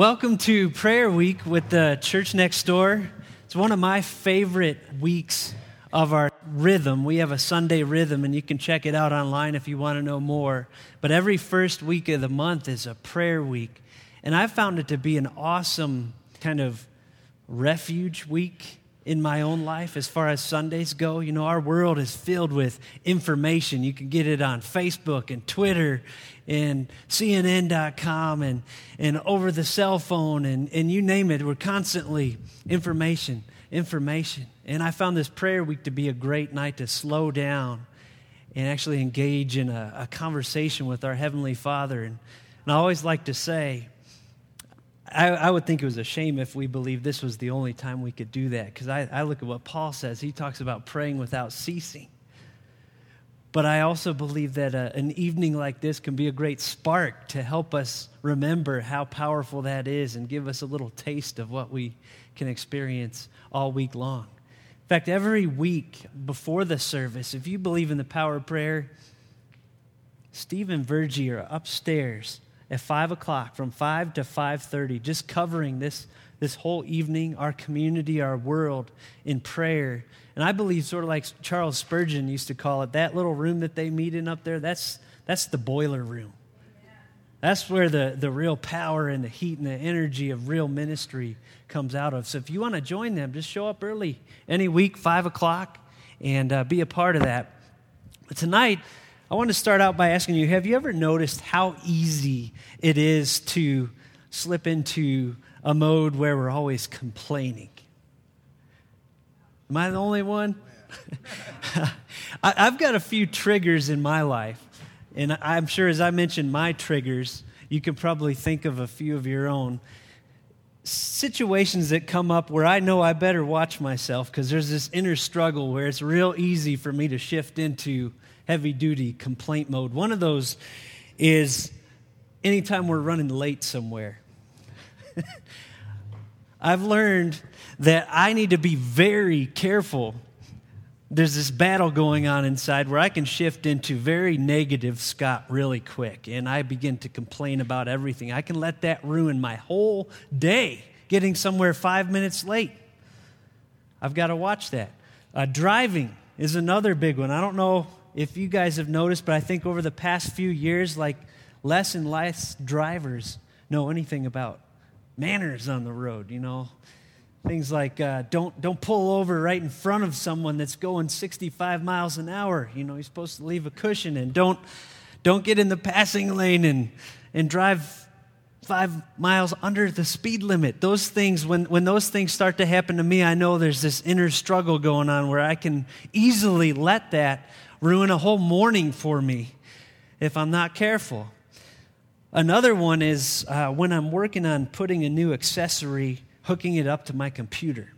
welcome to Prayer Week with the church next door. It's one of my favorite weeks of our rhythm. We have a Sunday rhythm, and you can check it out online if you want to know more. But every first week of the month is a prayer week. And I found it to be an awesome kind of refuge week in my own life as far as Sundays go. You know, our world is filled with information. You can get it on Facebook and Twitter and CNN.com and, and over the cell phone and, and you name it. We're constantly information, information. And I found this prayer week to be a great night to slow down and actually engage in a, a conversation with our Heavenly Father. And, and I always like to say, I, I, would think it was a shame if we believed this was the only time we could do that. Because I, I look at what Paul says. He talks about praying without ceasing. But I also believe that a, uh, an evening like this can be a great spark to help us remember how powerful that is and give us a little taste of what we can experience all week long. In fact, every week before the service, if you believe in the power of prayer, Steve and Virgie are upstairs at 5 o'clock from 5 to 5.30 just covering this, this whole evening our community our world in prayer. And i believe sort of like charles spurgeon used to call it that little room that they meet in up there that's, that's the boiler room. That's where the, the real power and the heat and the energy of real ministry comes out of. So if you want to join them just show up early any week 5 o'clock and uh, be a part of that. But tonight I want to start out by asking you have you ever noticed how easy it is to slip into a mode where we're always complaining? Am I the only one? I've got a few triggers in my life, and I'm sure as I mentioned my triggers, you can probably think of a few of your own situations that come up where I know I better watch myself because there's this inner struggle where it's real easy for me to shift into heavy duty complaint mode. One of those is anytime we're running late somewhere. I've learned that I need to be very careful. There's this battle going on inside where I can shift into very negative Scott really quick, and I begin to complain about everything. I can let that ruin my whole day getting somewhere five minutes late. I've got to watch that. Uh, driving is another big one. I don't know if you guys have noticed, but I think over the past few years, like less and less drivers know anything about manners on the road, you know. Things like uh, don't, don't pull over right in front of someone that's going 65 miles an hour. You know, you're supposed to leave a cushion and don't, don't get in the passing lane and, and drive five miles under the speed limit. Those things, when, when those things start to happen to me, I know there's this inner struggle going on where I can easily let that ruin a whole morning for me if I'm not careful. Another one is uh, when I'm working on putting a new accessory, hooking it up to my computer.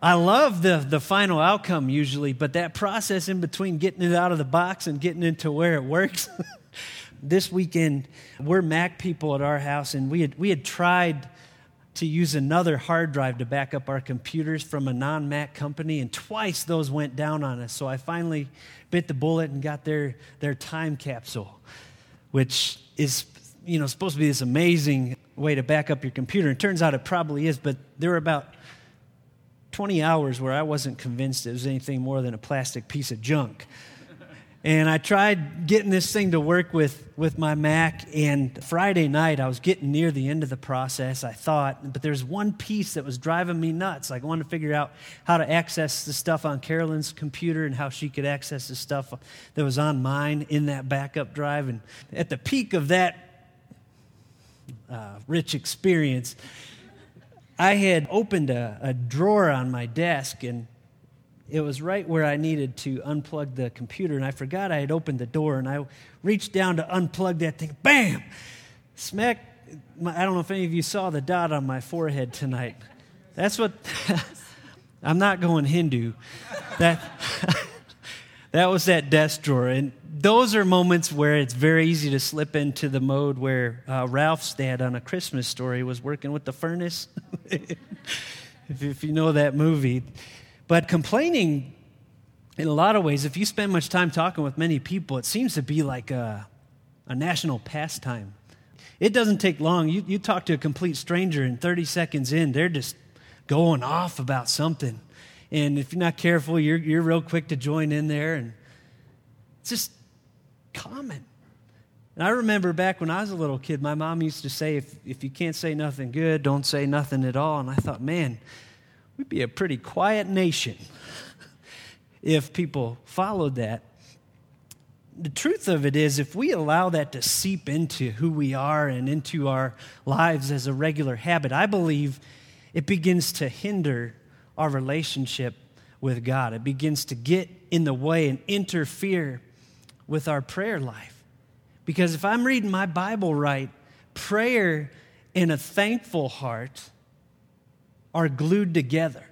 I love the, the final outcome usually, but that process in between getting it out of the box and getting it to where it works. this weekend, we're Mac people at our house, and we had, we had tried to use another hard drive to back up our computers from a non Mac company, and twice those went down on us. So I finally bit the bullet and got their, their time capsule, which is you know supposed to be this amazing way to back up your computer. It turns out it probably is, but there were about 20 hours where I wasn't convinced it was anything more than a plastic piece of junk. And I tried getting this thing to work with, with my Mac. And Friday night, I was getting near the end of the process, I thought. But there's one piece that was driving me nuts. Like, I wanted to figure out how to access the stuff on Carolyn's computer and how she could access the stuff that was on mine in that backup drive. And at the peak of that uh, rich experience, I had opened a, a drawer on my desk and it was right where I needed to unplug the computer, and I forgot I had opened the door, and I reached down to unplug that thing. Bam! Smack. I don't know if any of you saw the dot on my forehead tonight. That's what. I'm not going Hindu. That, that was that desk drawer. And those are moments where it's very easy to slip into the mode where uh, Ralph's dad on a Christmas story was working with the furnace. if, if you know that movie. But complaining, in a lot of ways, if you spend much time talking with many people, it seems to be like a, a national pastime. It doesn't take long. You, you talk to a complete stranger, and 30 seconds in, they're just going off about something. And if you're not careful, you're, you're real quick to join in there. And it's just common. And I remember back when I was a little kid, my mom used to say, if, if you can't say nothing good, don't say nothing at all. And I thought, man, we'd be a pretty quiet nation if people followed that the truth of it is, if we allow that to seep into who we are and into our lives as a regular habit, I believe it begins to hinder our relationship with God. It begins to get in the way and interfere with our prayer life. Because if I'm reading my Bible right, prayer in a thankful heart are glued together.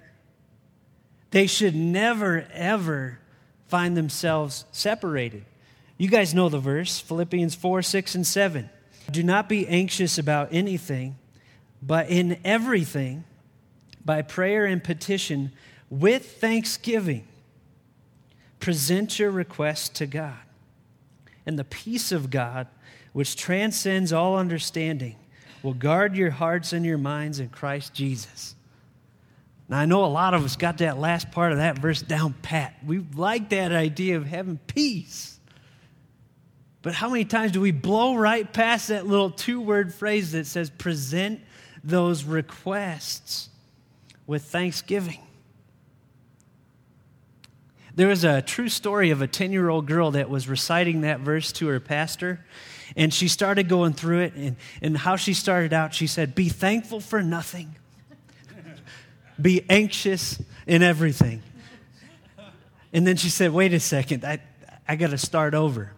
They should never, ever find themselves separated. You guys know the verse, Philippians 4, 6, and 7. Do not be anxious about anything, but in everything, by prayer and petition, with thanksgiving, present your requests to God. And the peace of God, which transcends all understanding, will guard your hearts and your minds in Christ Jesus. Now, I know a lot of us got that last part of that verse down pat. We like that idea of having peace. But how many times do we blow right past that little two word phrase that says, present those requests with thanksgiving? There was a true story of a 10 year old girl that was reciting that verse to her pastor. And she started going through it. And, and how she started out, she said, Be thankful for nothing, be anxious in everything. And then she said, Wait a second, I, I got to start over.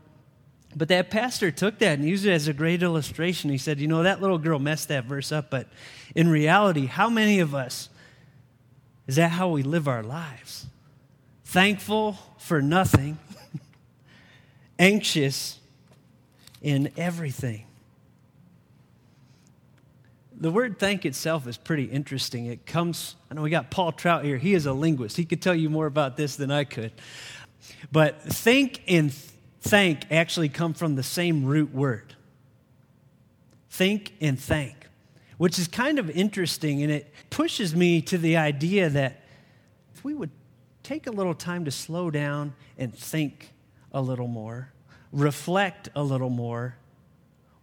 But that pastor took that and used it as a great illustration. He said, You know, that little girl messed that verse up, but in reality, how many of us is that how we live our lives? Thankful for nothing, anxious in everything. The word thank itself is pretty interesting. It comes, I know we got Paul Trout here. He is a linguist. He could tell you more about this than I could. But think and thank actually come from the same root word think and thank, which is kind of interesting. And it pushes me to the idea that if we would take a little time to slow down and think a little more, reflect a little more,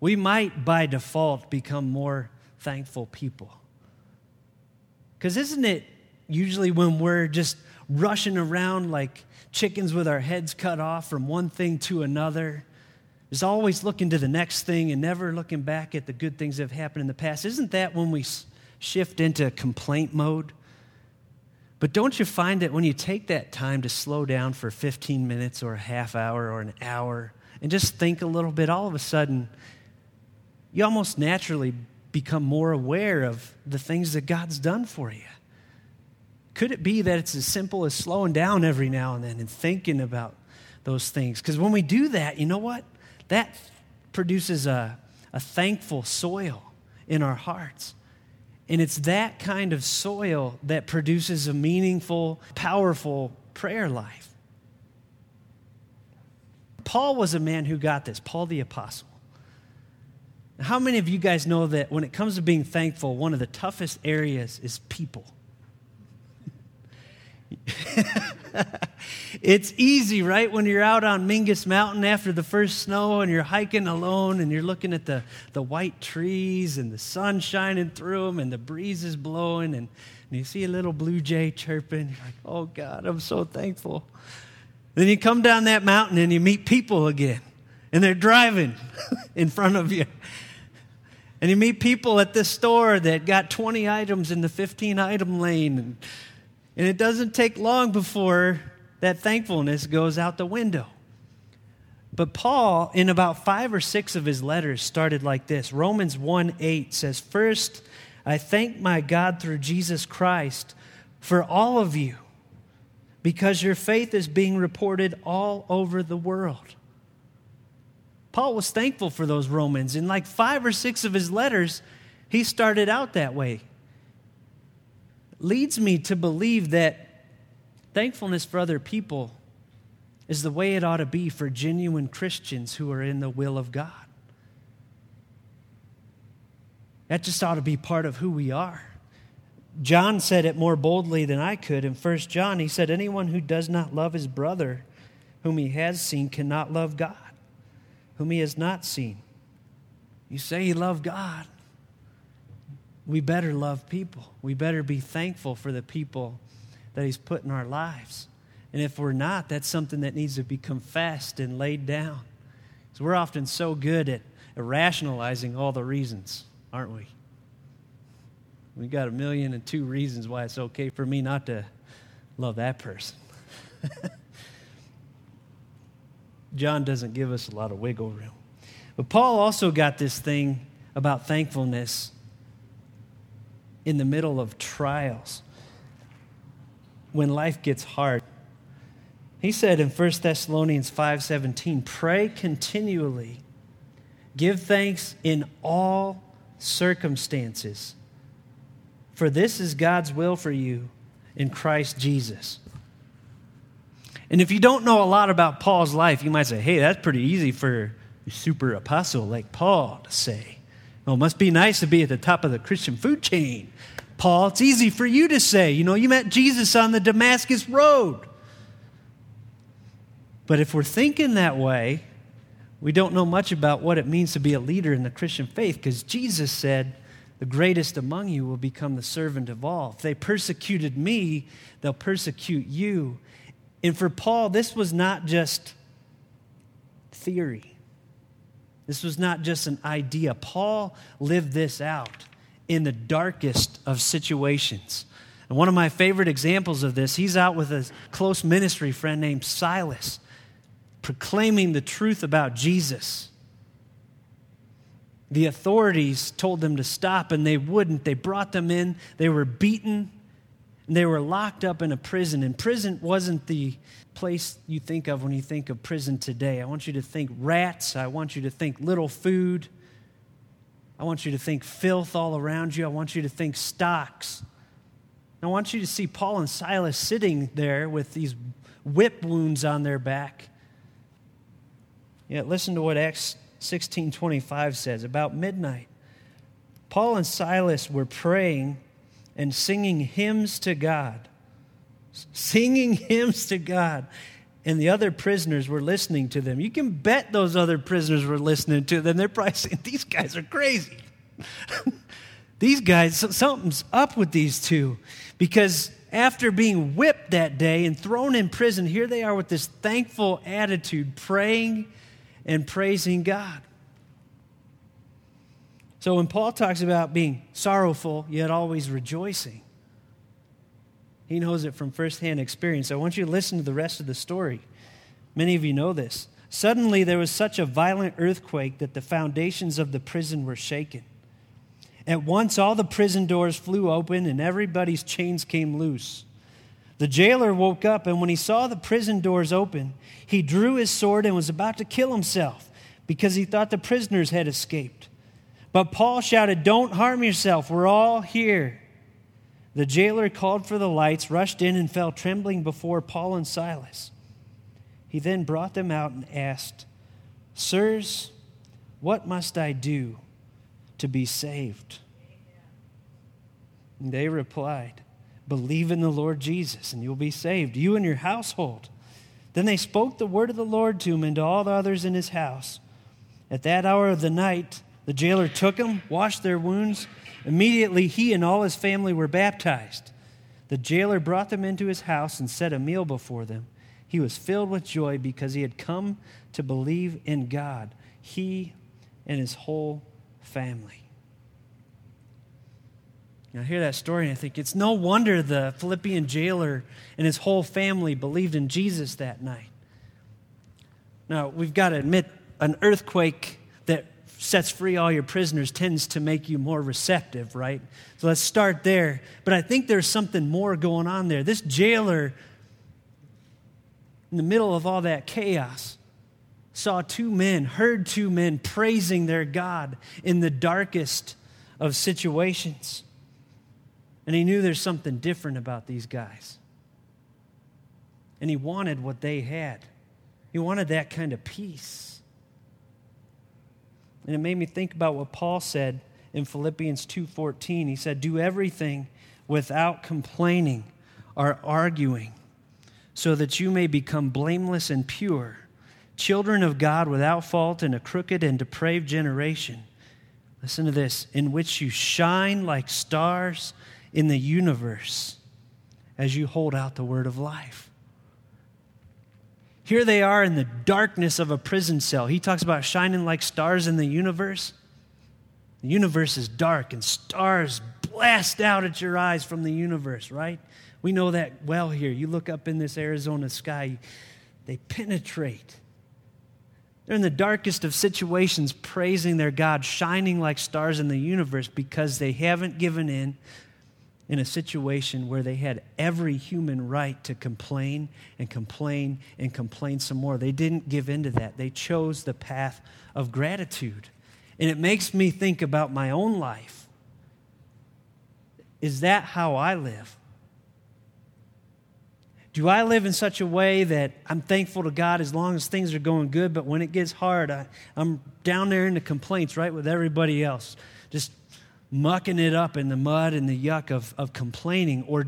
we might by default become more thankful people. Because isn't it usually when we're just rushing around like chickens with our heads cut off from one thing to another, is always looking to the next thing and never looking back at the good things that have happened in the past. Isn't that when we shift into complaint mode? But don't you find that when you take that time to slow down for 15 minutes or a half hour or an hour and just think a little bit, all of a sudden, you almost naturally become more aware of the things that God's done for you. Could it be that it's as simple as slowing down every now and then and thinking about those things? Because when we do that, you know what? That produces a, a thankful soil in our hearts. And it's that kind of soil that produces a meaningful, powerful prayer life. Paul was a man who got this, Paul the Apostle. How many of you guys know that when it comes to being thankful, one of the toughest areas is people? it's easy, right? When you're out on Mingus Mountain after the first snow and you're hiking alone and you're looking at the, the white trees and the sun shining through them and the breeze is blowing and, and you see a little blue jay chirping. You're like, oh God, I'm so thankful. Then you come down that mountain and you meet people again and they're driving in front of you. And you meet people at the store that got 20 items in the 15 item lane and and it doesn't take long before that thankfulness goes out the window. But Paul, in about five or six of his letters, started like this Romans 1 8 says, First, I thank my God through Jesus Christ for all of you, because your faith is being reported all over the world. Paul was thankful for those Romans. In like five or six of his letters, he started out that way leads me to believe that thankfulness for other people is the way it ought to be for genuine Christians who are in the will of God. That just ought to be part of who we are. John said it more boldly than I could in 1 John. He said, Anyone who does not love his brother whom he has seen cannot love God, whom he has not seen. You say you love God. We better love people. We better be thankful for the people that he's put in our lives. And if we're not, that's something that needs to be confessed and laid down. So we're often so good at rationalizing all the reasons, aren't we? We got a million and two reasons why it's okay for me not to love that person. John doesn't give us a lot of wiggle room. But Paul also got this thing about thankfulness in the middle of trials when life gets hard. He said in 1 Thessalonians 5:17, "Pray continually. Give thanks in all circumstances, for this is God's will for you in Christ Jesus." And if you don't know a lot about Paul's life, you might say, "Hey, that's pretty easy for a super apostle like Paul to say." Well, it must be nice to be at the top of the Christian food chain. Paul, it's easy for you to say. You know, you met Jesus on the Damascus Road. But if we're thinking that way, we don't know much about what it means to be a leader in the Christian faith because Jesus said, The greatest among you will become the servant of all. If they persecuted me, they'll persecute you. And for Paul, this was not just theory, this was not just an idea. Paul lived this out in the darkest of situations. And one of my favorite examples of this, he's out with a close ministry friend named Silas proclaiming the truth about Jesus. The authorities told them to stop, and they wouldn't. They brought them in, they were beaten, they were locked up in a prison. And prison wasn't the place you think of when you think of prison today. I want you to think rats, I want you to think little food. I want you to think filth all around you. I want you to think stocks. I want you to see Paul and Silas sitting there with these whip wounds on their back Yet listen to what Acts 16:25 says about midnight. Paul and Silas were praying and singing hymns to God. Singing hymns to God. And the other prisoners were listening to them. You can bet those other prisoners were listening to them. They're probably saying, These guys are crazy. these guys, something's up with these two. Because after being whipped that day and thrown in prison, here they are with this thankful attitude, praying and praising God. So when Paul talks about being sorrowful yet always rejoicing, he knows it from firsthand experience. I want you to listen to the rest of the story. Many of you know this. Suddenly there was such a violent earthquake that the foundations of the prison were shaken. At once all the prison doors flew open and everybody's chains came loose. The jailer woke up, and when he saw the prison doors open, he drew his sword and was about to kill himself because he thought the prisoners had escaped. But Paul shouted, Don't harm yourself, we're all here. The jailer called for the lights, rushed in, and fell trembling before Paul and Silas. He then brought them out and asked, Sirs, what must I do to be saved? And they replied, Believe in the Lord Jesus, and you'll be saved, you and your household. Then they spoke the word of the Lord to him and to all the others in his house. At that hour of the night, the jailer took him, washed their wounds. Immediately, he and all his family were baptized. The jailer brought them into his house and set a meal before them. He was filled with joy because he had come to believe in God, he and his whole family. I hear that story and I think it's no wonder the Philippian jailer and his whole family believed in Jesus that night. Now, we've got to admit, an earthquake sets free all your prisoners tends to make you more receptive, right? So let's start there. But I think there's something more going on there. This jailer, in the middle of all that chaos, saw two men, heard two men praising their God in the darkest of situations. And he knew there's something different about these guys. And he wanted what they had. He wanted that kind of peace. And it made me think about what Paul said in Philippians 2:14. He said, "Do everything without complaining or arguing, so that you may become blameless and pure, children of God without fault in a crooked and depraved generation." Listen to this, in which you shine like stars in the universe as you hold out the word of life. Here they are in the darkness of a prison cell. He talks about shining like stars in the universe. The universe is dark, and stars blast out at your eyes from the universe, right? We know that well here. You look up in this Arizona sky, they penetrate. They're in the darkest of situations, praising their God, shining like stars in the universe because they haven't given in in a situation where they had every human right to complain and complain and complain some more. They didn't give in to that. They chose the path of gratitude. And it makes me think about my own life. Is that how I live? Do I live in such a way that I'm thankful to God as long as things are going good, but when it gets hard, I, am down there in the complaints, right, with everybody else, just mucking it up in the mud and the yuck of, of complaining? Or,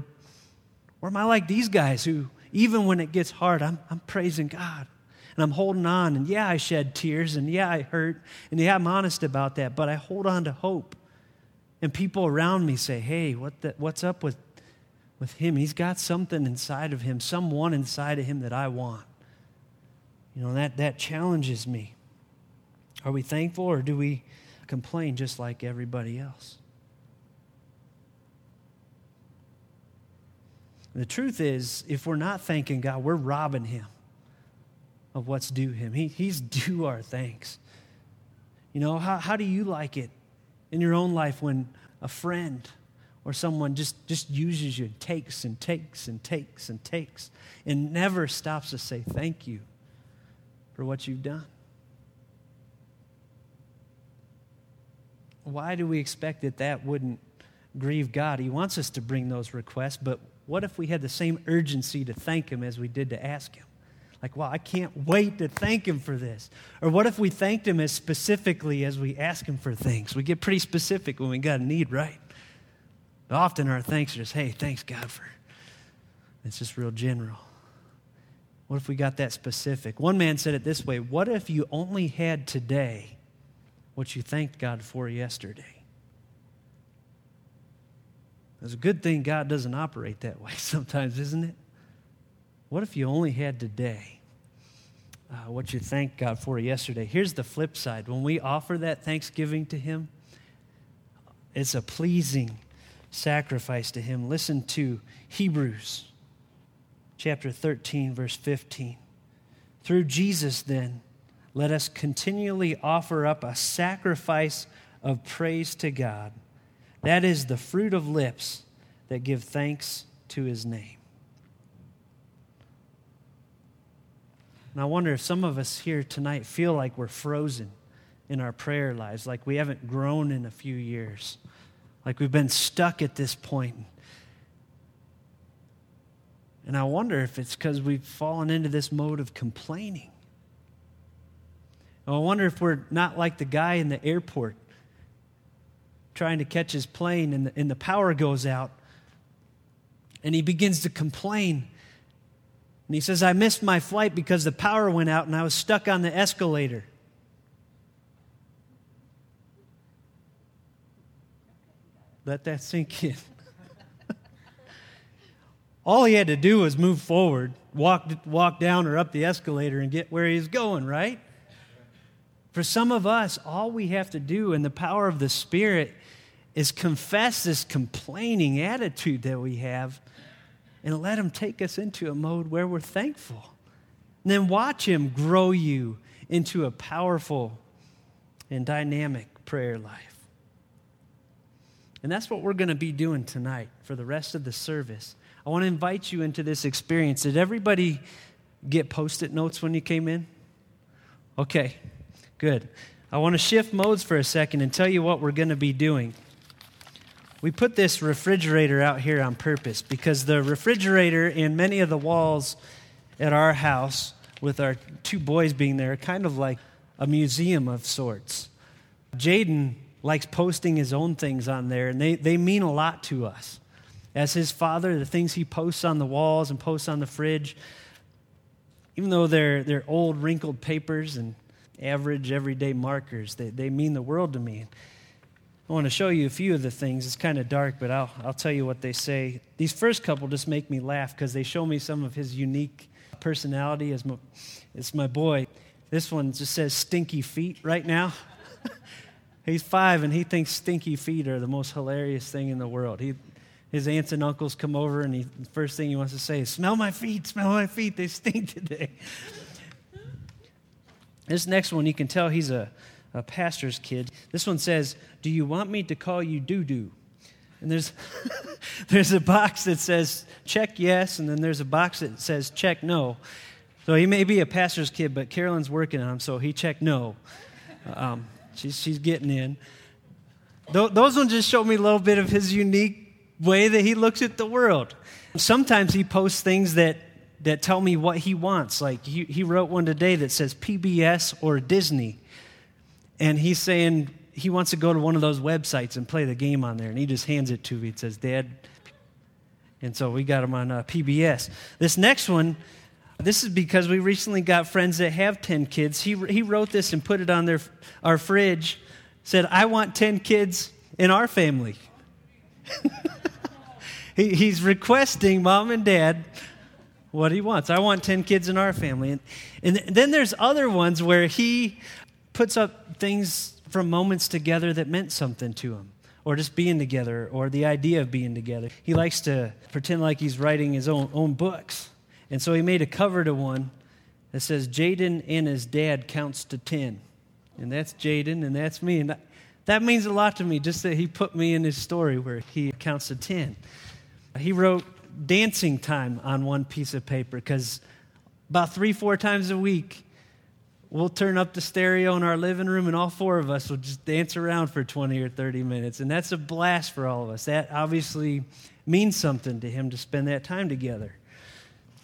or am I like these guys who, even when it gets hard, I'm, I'm praising God? and I'm holding on. And yeah, I shed tears, and yeah, I hurt, and yeah, I'm honest about that, but I hold on to hope. And people around me say, hey, what the, what's up with, with him? He's got something inside of him, someone inside of him that I want. You know, that, that challenges me. Are we thankful or do we complain just like everybody else? The truth is, if we're not thanking God, we're robbing Him of what's due him. He, he's due our thanks. You know, how, how do you like it in your own life when a friend or someone just, just uses you, and takes and takes and takes and takes, and never stops to say thank you for what you've done? Why do we expect that that wouldn't grieve God? He wants us to bring those requests, but what if we had the same urgency to thank Him as we did to ask Him? Like, wow, I can't wait to thank him for this. Or what if we thanked him as specifically as we ask him for things? We get pretty specific when we got a need, right? Often our thanks are just, hey, thanks God for. It's just real general. What if we got that specific? One man said it this way What if you only had today what you thanked God for yesterday? It's a good thing God doesn't operate that way sometimes, isn't it? What if you only had today uh, what you thanked God for yesterday? Here's the flip side. When we offer that thanksgiving to Him, it's a pleasing sacrifice to Him. Listen to Hebrews chapter 13, verse 15. Through Jesus, then, let us continually offer up a sacrifice of praise to God. That is the fruit of lips that give thanks to His name. And I wonder if some of us here tonight feel like we're frozen in our prayer lives, like we haven't grown in a few years, like we've been stuck at this point. And I wonder if it's because we've fallen into this mode of complaining. Oh, I wonder if we're not like the guy in the airport trying to catch his plane and the, and the power goes out and he begins to complain and he says, I missed my flight because the power went out and I was stuck on the escalator. Let that sink in. All he had to do was move forward, walk, walk down or up the escalator and get where he's going, right? For some of us, all we have to do in the power of the Spirit is confess this complaining attitude that we have and let Him take us into a mode where we're thankful. And then watch Him grow you into a powerful and dynamic prayer life. And that's what we're going to be doing tonight for the rest of the service. I want to invite you into this experience. Did everybody get post it notes when you came in? Okay, good. I want to shift modes for a second and tell you what we're going to be doing. We put this refrigerator out here on purpose because the refrigerator in many of the walls at our house, with our two boys being there, are kind of like a museum of sorts. Jaden likes posting his own things on there, and they, they mean a lot to us. As his father, the things he posts on the walls and posts on the fridge, even though they're, they're old, wrinkled papers and average, everyday markers, they, they mean the world to me. I want to show you a few of the things. It's kind of dark, but I'll, I'll tell you what they say. These first couple just make me laugh because they show me some of his unique personality as my, as my boy. This one just says stinky feet right now. He's five and he thinks stinky feet are the most hilarious thing in the world. He, his aunts and uncles come over and he, the first thing he wants to say is, Smell my feet, smell my feet, they stink today. this next one, you can tell he's a, a pastor's kid. This one says, Do you want me to call you doo doo? And there's, there's a box that says check yes, and then there's a box that says check no. So he may be a pastor's kid, but Carolyn's working on him, so he checked no. Um, she's, she's getting in. Th- those ones just show me a little bit of his unique way that he looks at the world. Sometimes he posts things that, that tell me what he wants. Like he, he wrote one today that says PBS or Disney. And he's saying he wants to go to one of those websites and play the game on there. And he just hands it to me. It says, Dad. And so we got him on uh, PBS. This next one, this is because we recently got friends that have 10 kids. He, he wrote this and put it on their, our fridge. Said, I want 10 kids in our family. he, he's requesting mom and dad what he wants. I want 10 kids in our family. And, and then there's other ones where he puts up things from moments together that meant something to him, or just being together, or the idea of being together. He likes to pretend like he's writing his own, own books. And so he made a cover to one that says, Jaden and his dad counts to 10. And that's Jaden, and that's me. And that, that means a lot to me, just that he put me in his story where he counts to 10. He wrote dancing time on one piece of paper because about three, four times a week, we'll turn up the stereo in our living room and all four of us will just dance around for 20 or 30 minutes and that's a blast for all of us. That obviously means something to him to spend that time together.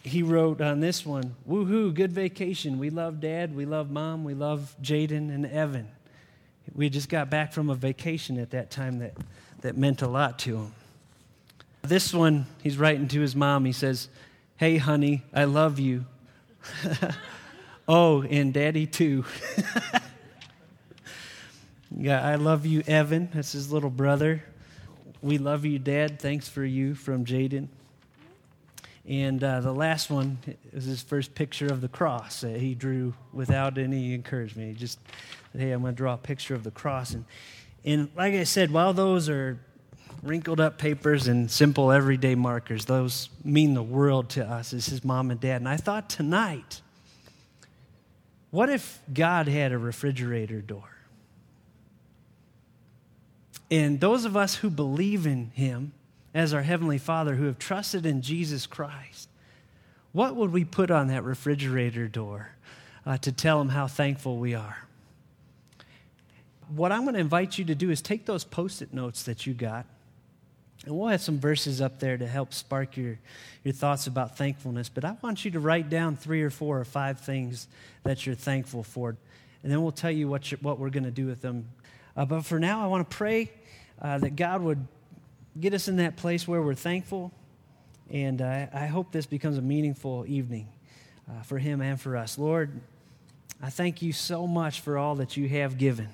He wrote on this one woohoo good vacation. We love dad we love mom we love jaden and evan. We just got back from a vacation at that time that, that meant a lot to him this one he's writing to his mom he says hey honey i love you Oh, and daddy too. yeah, I love you, Evan. That's his little brother. We love you, Dad. Thanks for you from Jaden. And uh, the last one is his first picture of the cross that he drew without any encouragement. He just said, Hey, I'm going to draw a picture of the cross. And, and like I said, while those are wrinkled up papers and simple everyday markers, those mean the world to us as his mom and dad. And I thought tonight, what if God had a refrigerator door? And those of us who believe in Him as our Heavenly Father, who have trusted in Jesus Christ, what would we put on that refrigerator door uh, to tell Him how thankful we are? What I'm going to invite you to do is take those post it notes that you got and we'll have some verses up there to help spark your, your thoughts about thankfulness. But I want you to write down three or four or five things that you're thankful for. And then we'll tell you what, what we're going to do with them. Uh, but for now, I want to pray uh, that God would get us in that place where we're thankful. And uh, I hope this becomes a meaningful evening uh, for Him and for us. Lord, I thank you so much for all that you have given.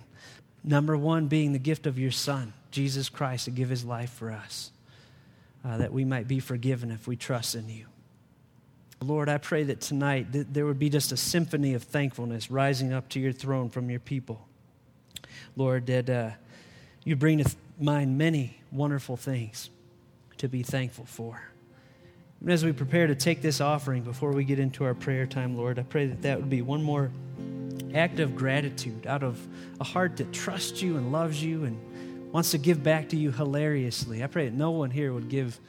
Number one being the gift of your Son. Jesus Christ to give his life for us, uh, that we might be forgiven if we trust in you. Lord, I pray that tonight that there would be just a symphony of thankfulness rising up to your throne from your people. Lord, that uh, you bring to mind many wonderful things to be thankful for. And as we prepare to take this offering before we get into our prayer time, Lord, I pray that that would be one more act of gratitude out of a heart that trusts you and loves you and wants to give back to you hilariously. I pray that no one here would give,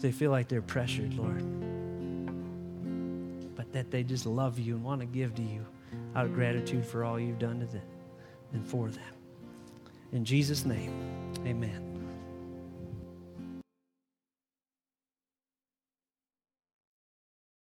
they feel like they're pressured, Lord, but that they just love you and want to give to you out of gratitude for all you've done to them and for them. In Jesus' name, amen.